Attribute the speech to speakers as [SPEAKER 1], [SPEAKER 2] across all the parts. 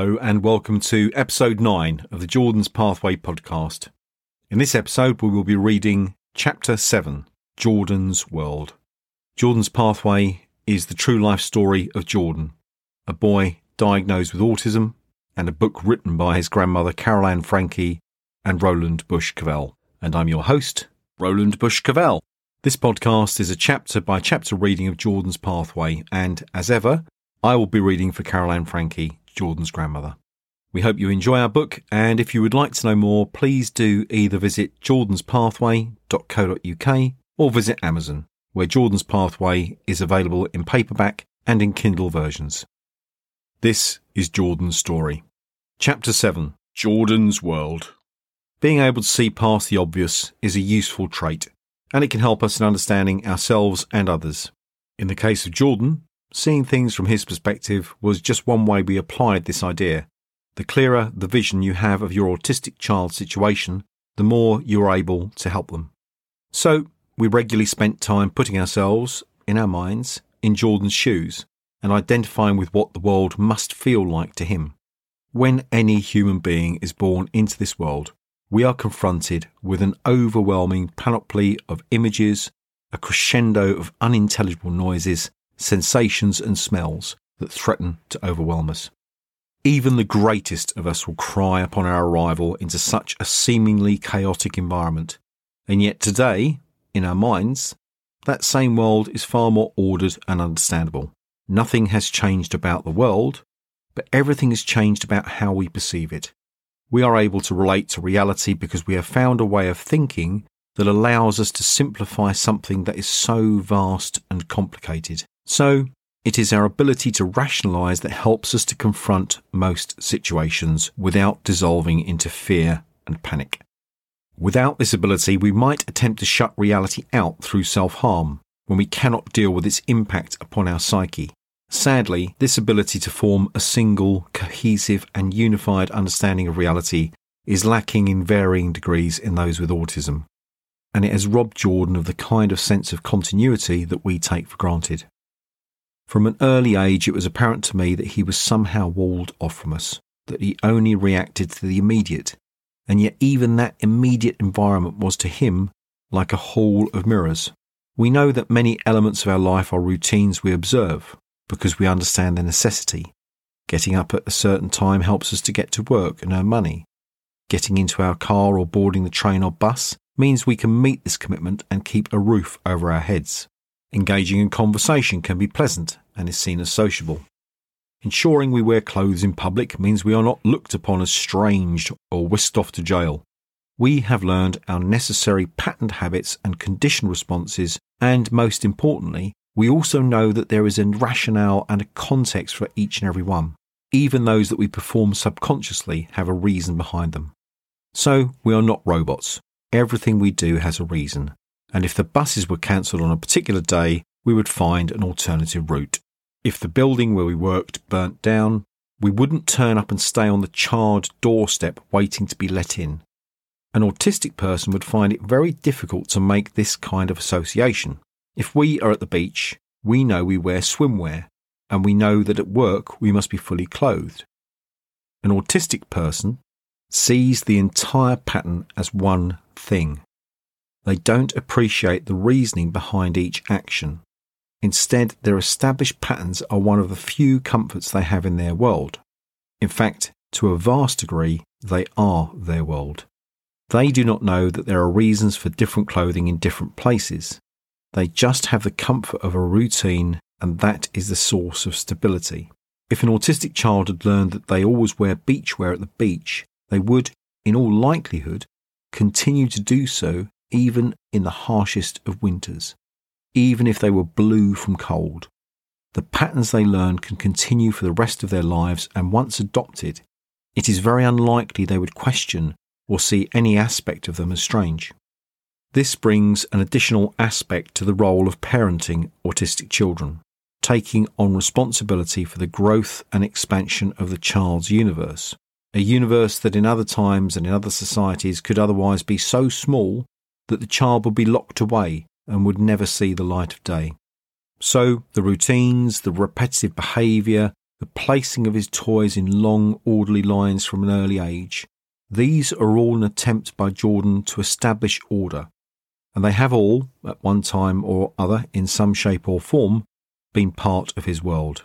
[SPEAKER 1] Hello, and welcome to episode 9 of the Jordon's Pathway podcast. In this episode, we will be reading chapter 7 Jordon's World. Jordon's Pathway is the true life story of Jordon, a boy diagnosed with autism, and a book written by his grandmother Carolann Frankie and Roland Bush Cavell. And I'm your host, Roland Bush Cavell. This podcast is a chapter by chapter reading of Jordon's Pathway, and as ever, I will be reading for Carolann Frankie Jordon's grandmother. We hope you enjoy our book, and if you would like to know more, please do either visit jordonspathway.co.uk or visit Amazon, where Jordon's Pathway is available in paperback and in Kindle versions. This is Jordon's story. Chapter 7 Jordon's World. Being able to see past the obvious is a useful trait, and it can help us in understanding ourselves and others. In the case of Jordon, Seeing things from his perspective was just one way we applied this idea. The clearer the vision you have of your autistic child's situation, the more you are able to help them. So, we regularly spent time putting ourselves, in our minds, in Jordon's shoes and identifying with what the world must feel like to him. When any human being is born into this world, we are confronted with an overwhelming panoply of images, a crescendo of unintelligible noises, sensations and smells that threaten to overwhelm us. Even the greatest of us will cry upon our arrival into such a seemingly chaotic environment. And yet today, in our minds, that same world is far more ordered and understandable. Nothing has changed about the world, but everything has changed about how we perceive it. We are able to relate to reality because we have found a way of thinking that allows us to simplify something that is so vast and complicated. So, it is our ability to rationalize that helps us to confront most situations without dissolving into fear and panic. Without this ability, we might attempt to shut reality out through self harm when we cannot deal with its impact upon our psyche. Sadly, this ability to form a single, cohesive, and unified understanding of reality is lacking in varying degrees in those with autism, and it has robbed Jordon of the kind of sense of continuity that we take for granted. From an early age, it was apparent to me that he was somehow walled off from us, that he only reacted to the immediate, and yet even that immediate environment was to him like a hall of mirrors. We know that many elements of our life are routines we observe because we understand their necessity. Getting up at a certain time helps us to get to work and earn money. Getting into our car or boarding the train or bus means we can meet this commitment and keep a roof over our heads. Engaging in conversation can be pleasant and is seen as sociable. Ensuring we wear clothes in public means we are not looked upon as strange or whisked off to jail. We have learned our necessary patterned habits and conditioned responses, and most importantly, we also know that there is a rationale and a context for each and every one. Even those that we perform subconsciously have a reason behind them. So, we are not robots. Everything we do has a reason, and if the buses were cancelled on a particular day, we would find an alternative route. If the building where we worked burnt down, we wouldn't turn up and stay on the charred doorstep waiting to be let in. An autistic person would find it very difficult to make this kind of association. If we are at the beach, we know we wear swimwear, and we know that at work we must be fully clothed. An autistic person sees the entire pattern as one thing. They don't appreciate the reasoning behind each action. Instead, their established patterns are one of the few comforts they have in their world. In fact, to a vast degree, they are their world. They do not know that there are reasons for different clothing in different places. They just have the comfort of a routine, and that is the source of stability. If an autistic child had learned that they always wear beach wear at the beach, they would, in all likelihood, continue to do so even in the harshest of winters, even if they were blue from cold. The patterns they learn can continue for the rest of their lives, and once adopted, it is very unlikely they would question or see any aspect of them as strange. This brings an additional aspect to the role of parenting autistic children, taking on responsibility for the growth and expansion of the child's universe, a universe that in other times and in other societies could otherwise be so small that the child would be locked away and would never see the light of day. So the routines, the repetitive behaviour, the placing of his toys in long, orderly lines from an early age. These are all an attempt by Jordon to establish order, and they have all, at one time or other, in some shape or form, been part of his world.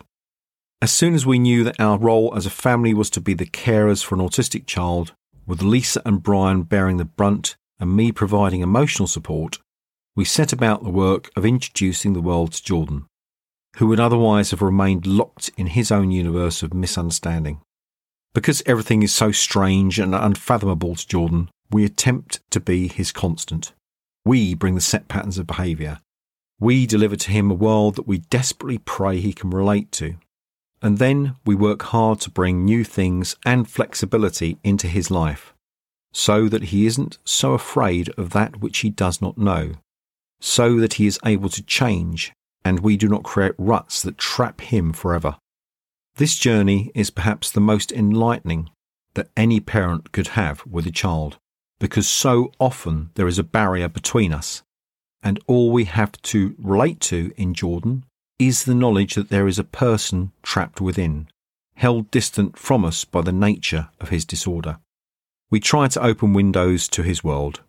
[SPEAKER 1] As soon as we knew that our role as a family was to be the carers for an autistic child, with Lisa and Brian bearing the brunt and me providing emotional support, we set about the work of introducing the world to Jordon who would otherwise have remained locked in his own universe of misunderstanding. Because everything is so strange and unfathomable to Jordon, we attempt to be his constant. We bring the set patterns of behaviour. We deliver to him a world that we desperately pray he can relate to. And then we work hard to bring new things and flexibility into his life, so that he isn't so afraid of that which he does not know, so that he is able to change and we do not create ruts that trap him forever. This journey is perhaps the most enlightening that any parent could have with a child, because so often there is a barrier between us, and all we have to relate to in Jordon is the knowledge that there is a person trapped within, held distant from us by the nature of his disorder. We try to open windows to his world,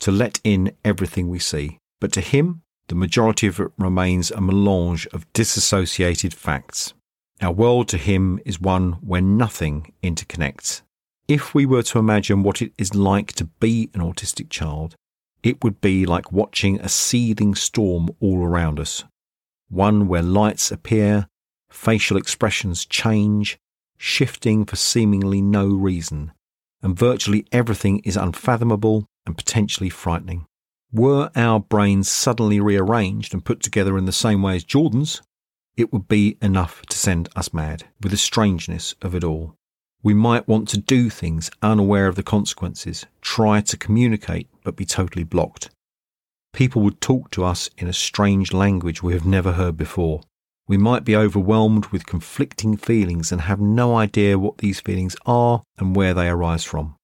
[SPEAKER 1] to let in everything we see, but to him the majority of it remains a melange of disassociated facts. Our world to him is one where nothing interconnects. If we were to imagine what it is like to be an autistic child, it would be like watching a seething storm all around us. One where lights appear, facial expressions change, shifting for seemingly no reason, and virtually everything is unfathomable and potentially frightening. Were our brains suddenly rearranged and put together in the same way as Jordon's, it would be enough to send us mad with the strangeness of it all. We might want to do things unaware of the consequences, try to communicate but be totally blocked. People would talk to us in a strange language we have never heard before. We might be overwhelmed with conflicting feelings and have no idea what these feelings are and where they arise from.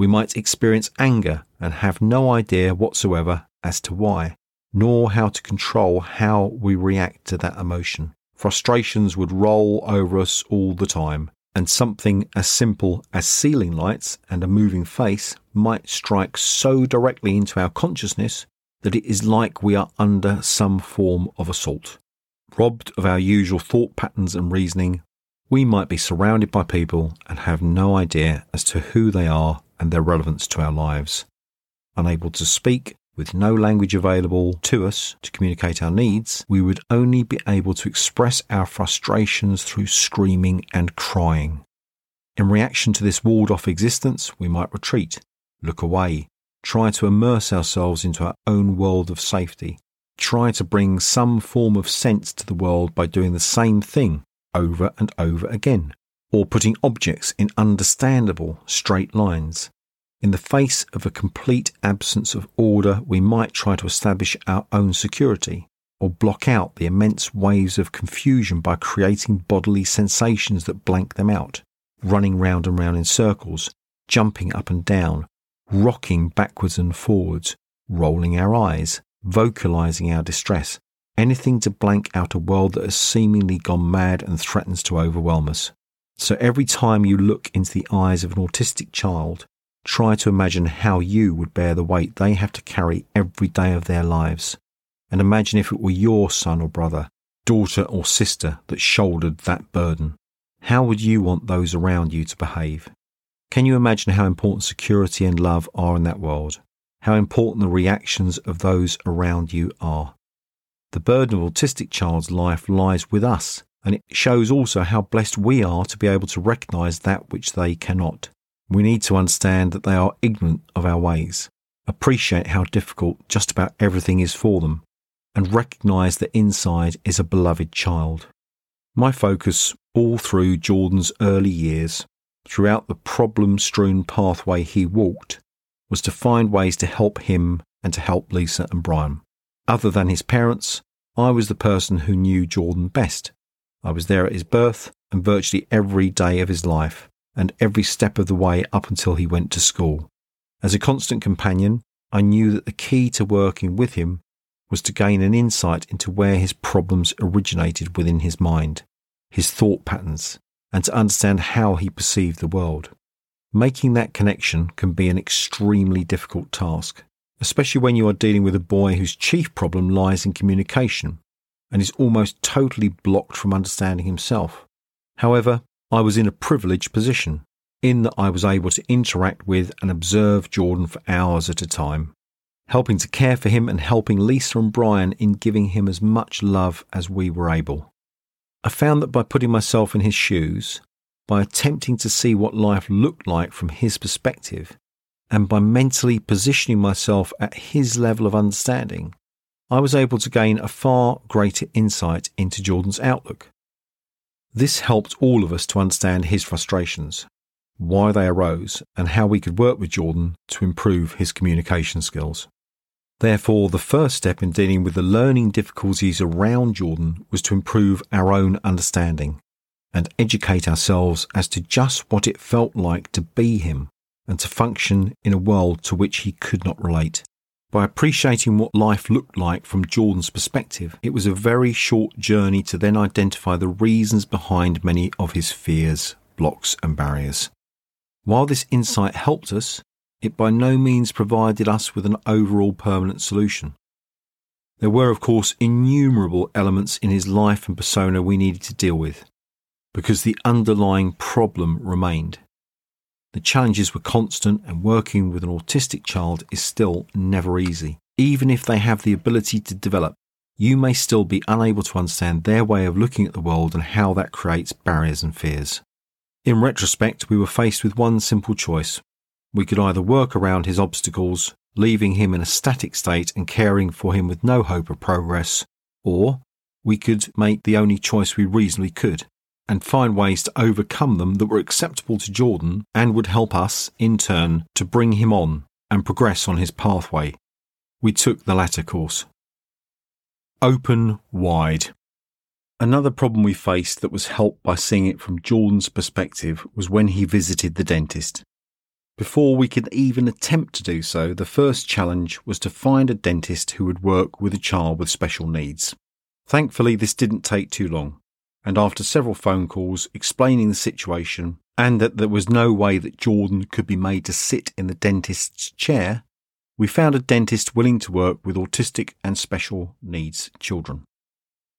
[SPEAKER 1] We might experience anger and have no idea whatsoever as to why, nor how to control how we react to that emotion. Frustrations would roll over us all the time, and something as simple as ceiling lights and a moving face might strike so directly into our consciousness that it is like we are under some form of assault. Robbed of our usual thought patterns and reasoning, we might be surrounded by people and have no idea as to who they are and their relevance to our lives. Unable to speak, with no language available to us to communicate our needs, we would only be able to express our frustrations through screaming and crying. In reaction to this walled off existence, we might retreat, look away, try to immerse ourselves into our own world of safety, try to bring some form of sense to the world by doing the same thing over and over again or putting objects in understandable straight lines. In the face of a complete absence of order, we might try to establish our own security or block out the immense waves of confusion by creating bodily sensations that blank them out, running round and round in circles, jumping up and down, rocking backwards and forwards, rolling our eyes, vocalizing our distress, anything to blank out a world that has seemingly gone mad and threatens to overwhelm us. So every time you look into the eyes of an autistic child, try to imagine how you would bear the weight they have to carry every day of their lives. And imagine if it were your son or brother, daughter or sister that shouldered that burden. How would you want those around you to behave? Can you imagine how important security and love are in that world? How important the reactions of those around you are? The burden of autistic child's life lies with us and it shows also how blessed we are to be able to recognize that which they cannot. We need to understand that they are ignorant of our ways, appreciate how difficult just about everything is for them, and recognize that inside is a beloved child. My focus all through Jordon's early years, throughout the problem strewn pathway he walked, was to find ways to help him and to help Lisa and Brian. Other than his parents, I was the person who knew Jordon best I was there at his birth and virtually every day of his life, and every step of the way up until he went to school. As a constant companion, I knew that the key to working with him was to gain an insight into where his problems originated within his mind, his thought patterns, and to understand how he perceived the world. Making that connection can be an extremely difficult task, especially when you are dealing with a boy whose chief problem lies in communication and is almost totally blocked from understanding himself. However, I was in a privileged position in that I was able to interact with and observe Jordon for hours at a time, helping to care for him and helping Lisa and Brian in giving him as much love as we were able. I found that by putting myself in his shoes, by attempting to see what life looked like from his perspective, and by mentally positioning myself at his level of understanding, I was able to gain a far greater insight into Jordon's outlook. This helped all of us to understand his frustrations, why they arose, and how we could work with Jordon to improve his communication skills. Therefore, the first step in dealing with the learning difficulties around Jordon was to improve our own understanding and educate ourselves as to just what it felt like to be him and to function in a world to which he could not relate. By appreciating what life looked like from Jordon's perspective, it was a very short journey to then identify the reasons behind many of his fears, blocks, and barriers. While this insight helped us, it by no means provided us with an overall permanent solution. There were, of course, innumerable elements in his life and persona we needed to deal with, because the underlying problem remained. The challenges were constant, and working with an autistic child is still never easy. Even if they have the ability to develop, you may still be unable to understand their way of looking at the world and how that creates barriers and fears. In retrospect, we were faced with one simple choice. We could either work around his obstacles, leaving him in a static state and caring for him with no hope of progress, or we could make the only choice we reasonably could and find ways to overcome them that were acceptable to Jordon and would help us, in turn, to bring him on and progress on his pathway. We took the latter course. Open wide. Another problem we faced that was helped by seeing it from Jordon's perspective was when he visited the dentist. Before we could even attempt to do so, the first challenge was to find a dentist who would work with a child with special needs. Thankfully, this didn't take too long and after several phone calls explaining the situation and that there was no way that Jordon could be made to sit in the dentist's chair, we found a dentist willing to work with autistic and special needs children.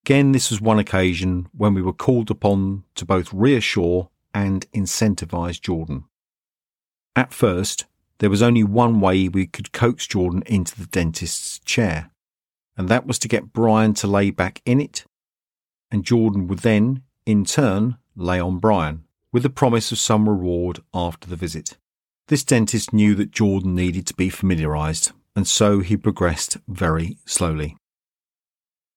[SPEAKER 1] Again, this was one occasion when we were called upon to both reassure and incentivize Jordon. At first, there was only one way we could coax Jordon into the dentist's chair, and that was to get Brian to lay back in it and Jordon would then, in turn, lay on Brian, with the promise of some reward after the visit. This dentist knew that Jordon needed to be familiarised, and so he progressed very slowly.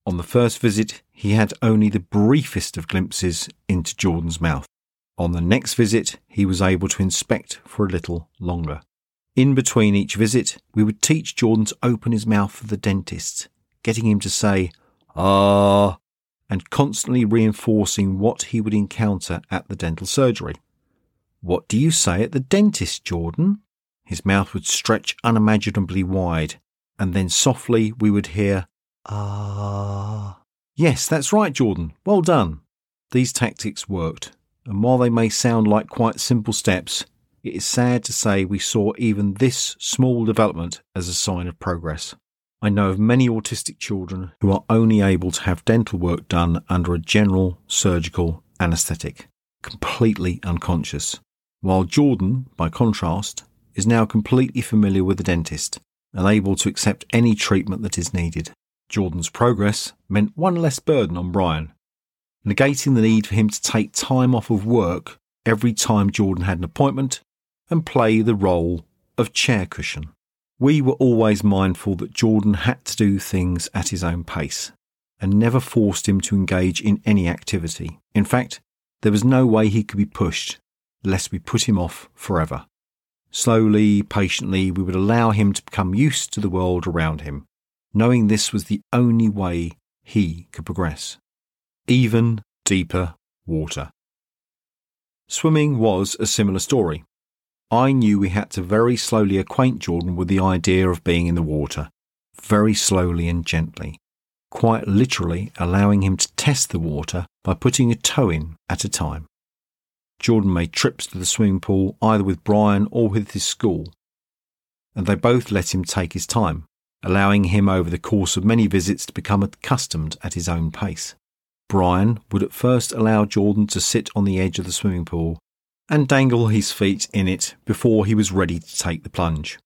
[SPEAKER 1] On the first visit, he had only the briefest of glimpses into Jordon's mouth. On the next visit, he was able to inspect for a little longer. In between each visit, we would teach Jordon to open his mouth for the dentist, getting him to say, ah, and constantly reinforcing what he would encounter at the dental surgery. What do you say at the dentist, Jordon? His mouth would stretch unimaginably wide, and then softly we would hear, Ah. Yes, that's right, Jordon. Well done. These tactics worked, and while they may sound like quite simple steps, it is sad to say we saw even this small development as a sign of progress. I know of many autistic children who are only able to have dental work done under a general surgical anaesthetic, completely unconscious, while Jordon, by contrast, is now completely familiar with the dentist and able to accept any treatment that is needed. Jordon's progress meant one less burden on Brian, negating the need for him to take time off of work every time Jordon had an appointment and play the role of chair cushion. We were always mindful that Jordon had to do things at his own pace and never forced him to engage in any activity. In fact, there was no way he could be pushed lest we put him off forever. Slowly, patiently, we would allow him to become used to the world around him, knowing this was the only way he could progress. Even deeper water. Swimming was a similar story. I knew we had to very slowly acquaint Jordon with the idea of being in the water, very slowly and gently, quite literally allowing him to test the water by putting a toe in at a time. Jordon made trips to the swimming pool either with Brian or with his school, and they both let him take his time, allowing him over the course of many visits to become accustomed at his own pace. Brian would at first allow Jordon to sit on the edge of the swimming pool and dangle his feet in it before he was ready to take the plunge.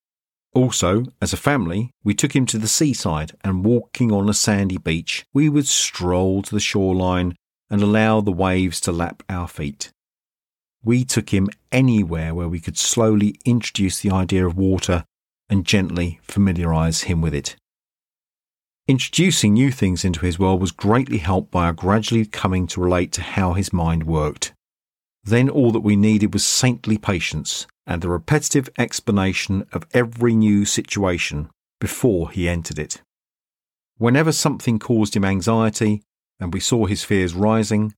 [SPEAKER 1] Also, as a family, we took him to the seaside and walking on a sandy beach, we would stroll to the shoreline and allow the waves to lap our feet. We took him anywhere where we could slowly introduce the idea of water and gently familiarise him with it. Introducing new things into his world was greatly helped by our gradually coming to relate to how his mind worked. Then all that we needed was saintly patience and the repetitive explanation of every new situation before he entered it. Whenever something caused him anxiety and we saw his fears rising,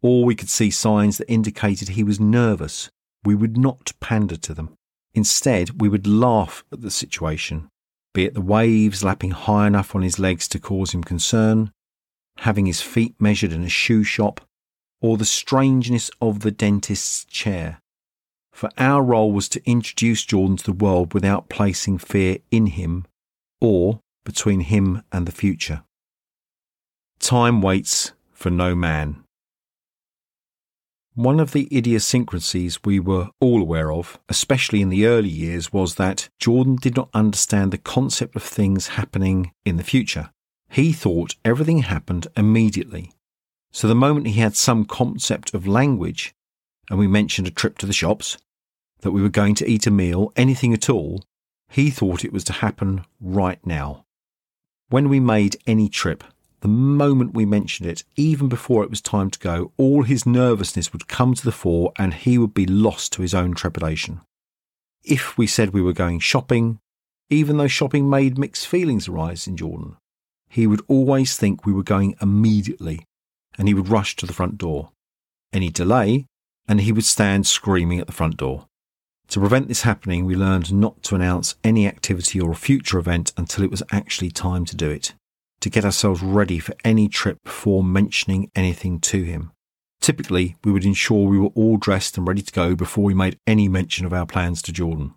[SPEAKER 1] or we could see signs that indicated he was nervous, we would not pander to them. Instead, we would laugh at the situation, be it the waves lapping high enough on his legs to cause him concern, having his feet measured in a shoe shop, or the strangeness of the dentist's chair. For our role was to introduce Jordon to the world without placing fear in him or between him and the future. Time waits for no man. One of the idiosyncrasies we were all aware of, especially in the early years, was that Jordon did not understand the concept of things happening in the future. He thought everything happened immediately. So the moment he had some concept of language, and we mentioned a trip to the shops, that we were going to eat a meal, anything at all, he thought it was to happen right now. When we made any trip, the moment we mentioned it, even before it was time to go, all his nervousness would come to the fore and he would be lost to his own trepidation. If we said we were going shopping, even though shopping made mixed feelings arise in Jordon, he would always think we were going immediately and he would rush to the front door. Any delay, and he would stand screaming at the front door. To prevent this happening, we learned not to announce any activity or future event until it was actually time to do it to get ourselves ready for any trip before mentioning anything to him. Typically, we would ensure we were all dressed and ready to go before we made any mention of our plans to Jordon.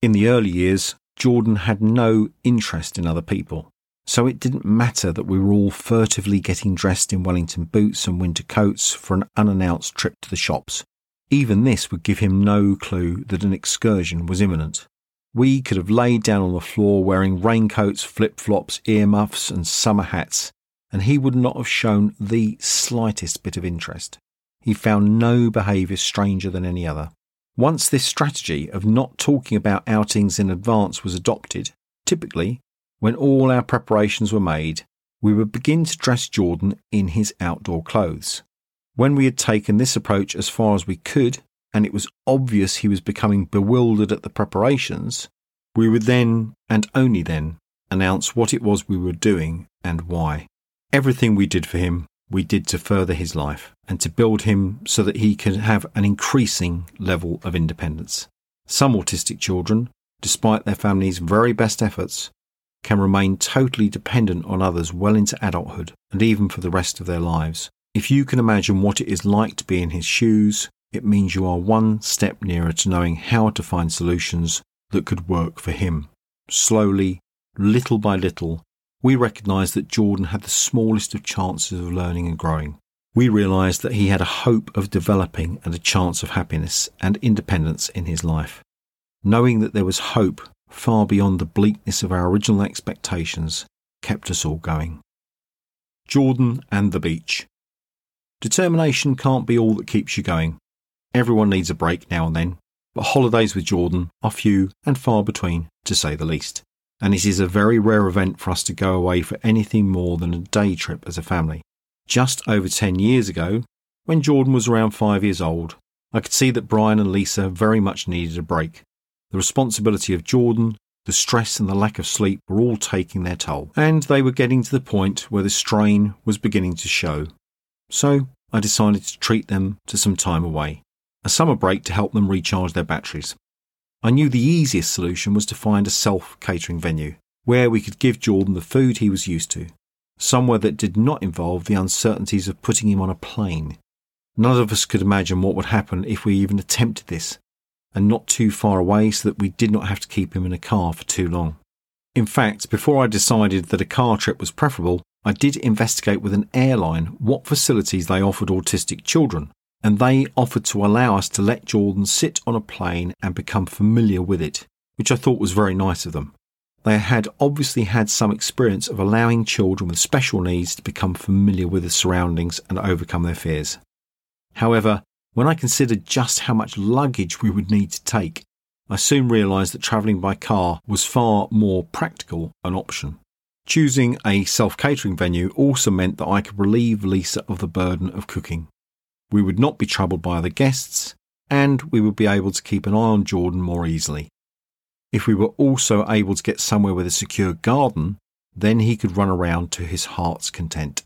[SPEAKER 1] In the early years, Jordon had no interest in other people, so it didn't matter that we were all furtively getting dressed in Wellington boots and winter coats for an unannounced trip to the shops. Even this would give him no clue that an excursion was imminent. We could have laid down on the floor wearing raincoats, flip flops, earmuffs, and summer hats, and he would not have shown the slightest bit of interest. He found no behaviour stranger than any other. Once this strategy of not talking about outings in advance was adopted, typically, when all our preparations were made, we would begin to dress Jordon in his outdoor clothes. When we had taken this approach as far as we could, and it was obvious he was becoming bewildered at the preparations, we would then, and only then, announce what it was we were doing and why. Everything we did for him, we did to further his life and to build him so that he could have an increasing level of independence. Some autistic children, despite their family's very best efforts, can remain totally dependent on others well into adulthood and even for the rest of their lives. If you can imagine what it is like to be in his shoes, it means you are one step nearer to knowing how to find solutions that could work for him. Slowly, little by little, we recognised that Jordon had the smallest of chances of learning and growing. We realised that he had a hope of developing and a chance of happiness and independence in his life. Knowing that there was hope far beyond the bleakness of our original expectations kept us all going. Jordon and the beach. Determination can't be all that keeps you going. Everyone needs a break now and then, but holidays with Jordon are few and far between, to say the least. And it is a very rare event for us to go away for anything more than a day trip as a family. Just over 10 years ago, when Jordon was around five years old, I could see that Brian and Lisa very much needed a break. The responsibility of Jordon, the stress and the lack of sleep were all taking their toll, and they were getting to the point where the strain was beginning to show. So I decided to treat them to some time away a summer break to help them recharge their batteries. I knew the easiest solution was to find a self catering venue where we could give Jordon the food he was used to. somewhere that did not involve the uncertainties of putting him on a plane. None of us could imagine what would happen if we even attempted this, and not too far away so that we did not have to keep him in a car for too long. In fact, before I decided that a car trip was preferable, I did investigate with an airline what facilities they offered autistic children, and they offered to allow us to let Jordon sit on a plane and become familiar with it, which I thought was very nice of them. They had obviously had some experience of allowing children with special needs to become familiar with the surroundings and overcome their fears. However, when I considered just how much luggage we would need to take, I soon realised that travelling by car was far more practical an option. Choosing a self catering venue also meant that I could relieve Lisa of the burden of cooking. We would not be troubled by other guests, and we would be able to keep an eye on Jordon more easily. If we were also able to get somewhere with a secure garden, then he could run around to his heart's content.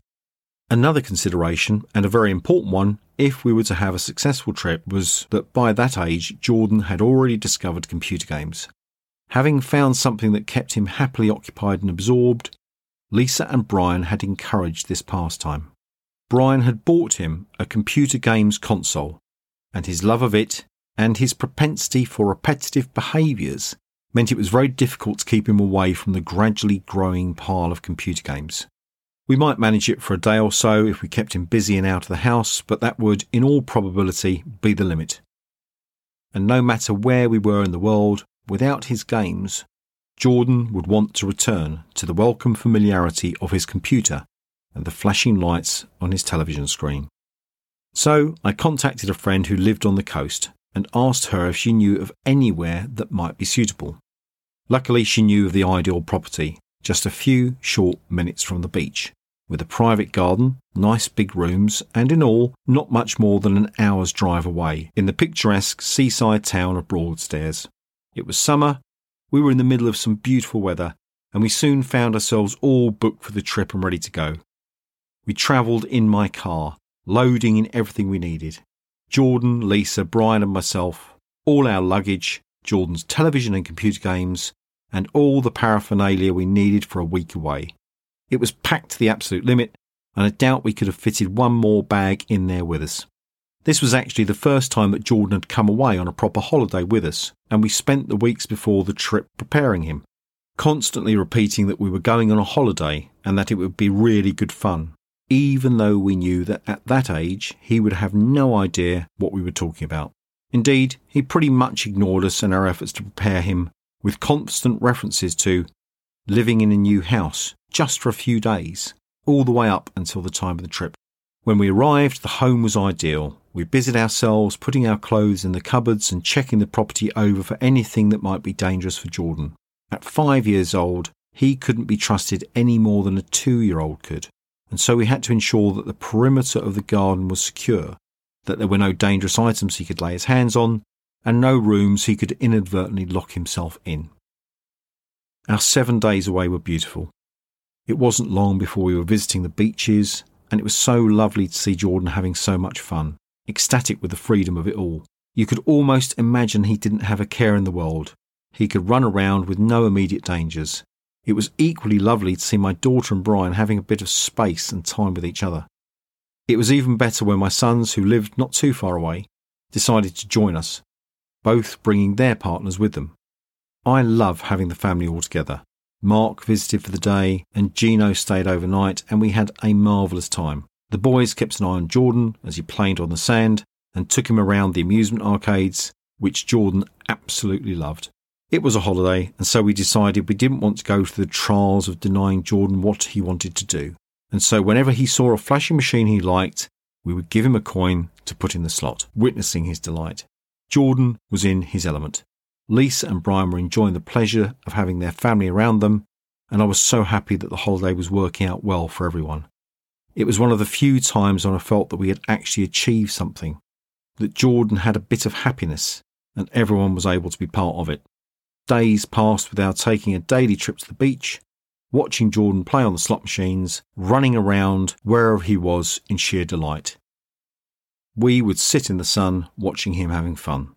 [SPEAKER 1] Another consideration, and a very important one, if we were to have a successful trip, was that by that age, Jordon had already discovered computer games. Having found something that kept him happily occupied and absorbed, Lisa and Brian had encouraged this pastime. Brian had bought him a computer games console, and his love of it and his propensity for repetitive behaviours meant it was very difficult to keep him away from the gradually growing pile of computer games. We might manage it for a day or so if we kept him busy and out of the house, but that would, in all probability, be the limit. And no matter where we were in the world, without his games, Jordon would want to return to the welcome familiarity of his computer and the flashing lights on his television screen. So I contacted a friend who lived on the coast and asked her if she knew of anywhere that might be suitable. Luckily, she knew of the ideal property, just a few short minutes from the beach, with a private garden, nice big rooms, and in all, not much more than an hour's drive away, in the picturesque seaside town of Broadstairs. It was summer, we were in the middle of some beautiful weather, and we soon found ourselves all booked for the trip and ready to go. We travelled in my car, loading in everything we needed Jordon, Lisa, Brian, and myself, all our luggage, Jordon's television and computer games, and all the paraphernalia we needed for a week away. It was packed to the absolute limit, and I doubt we could have fitted one more bag in there with us. This was actually the first time that Jordon had come away on a proper holiday with us, and we spent the weeks before the trip preparing him, constantly repeating that we were going on a holiday and that it would be really good fun, even though we knew that at that age he would have no idea what we were talking about. Indeed, he pretty much ignored us and our efforts to prepare him, with constant references to living in a new house just for a few days, all the way up until the time of the trip. When we arrived, the home was ideal. We busied ourselves putting our clothes in the cupboards and checking the property over for anything that might be dangerous for Jordon. At five years old, he couldn't be trusted any more than a two year old could, and so we had to ensure that the perimeter of the garden was secure, that there were no dangerous items he could lay his hands on, and no rooms he could inadvertently lock himself in. Our seven days away were beautiful. It wasn't long before we were visiting the beaches, and it was so lovely to see Jordon having so much fun, ecstatic with the freedom of it all. You could almost imagine he didn't have a care in the world. He could run around with no immediate dangers. It was equally lovely to see my daughter and Brian having a bit of space and time with each other. It was even better when my sons, who lived not too far away, decided to join us, both bringing their partners with them. I love having the family all together. Mark visited for the day, and Gino stayed overnight, and we had a marvellous time. The boys kept an eye on Jordon as he played on the sand and took him around the amusement arcades, which Jordon absolutely loved. It was a holiday, and so we decided we didn't want to go through the trials of denying Jordon what he wanted to do. And so whenever he saw a flashing machine he liked, we would give him a coin to put in the slot, witnessing his delight. Jordon was in his element. Lisa and Brian were enjoying the pleasure of having their family around them, and I was so happy that the holiday was working out well for everyone. It was one of the few times when I felt that we had actually achieved something, that Jordon had a bit of happiness, and everyone was able to be part of it. Days passed without taking a daily trip to the beach, watching Jordon play on the slot machines, running around wherever he was in sheer delight. We would sit in the sun watching him having fun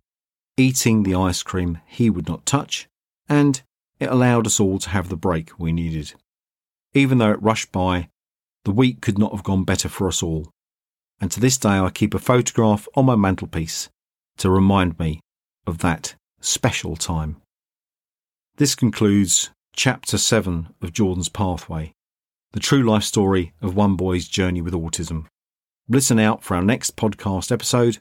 [SPEAKER 1] eating the ice cream he would not touch, and it allowed us all to have the break we needed. Even though it rushed by, The week could not have gone better for us all. And to this day, I keep a photograph on my mantelpiece to remind me of that special time. This concludes Chapter 7 of Jordon's Pathway, the true life story of one boy's journey with autism. Listen out for our next podcast episode,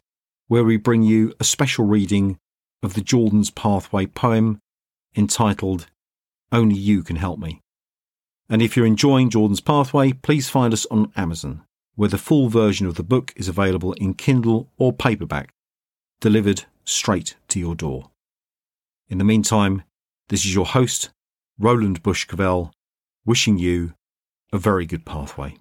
[SPEAKER 1] where we bring you a special reading of the Jordon's Pathway poem entitled Only You Can Help Me. And if you're enjoying Jordon's Pathway, please find us on Amazon, where the full version of the book is available in Kindle or paperback, delivered straight to your door. In the meantime, this is your host, Roland Bush Cavell, wishing you a very good pathway.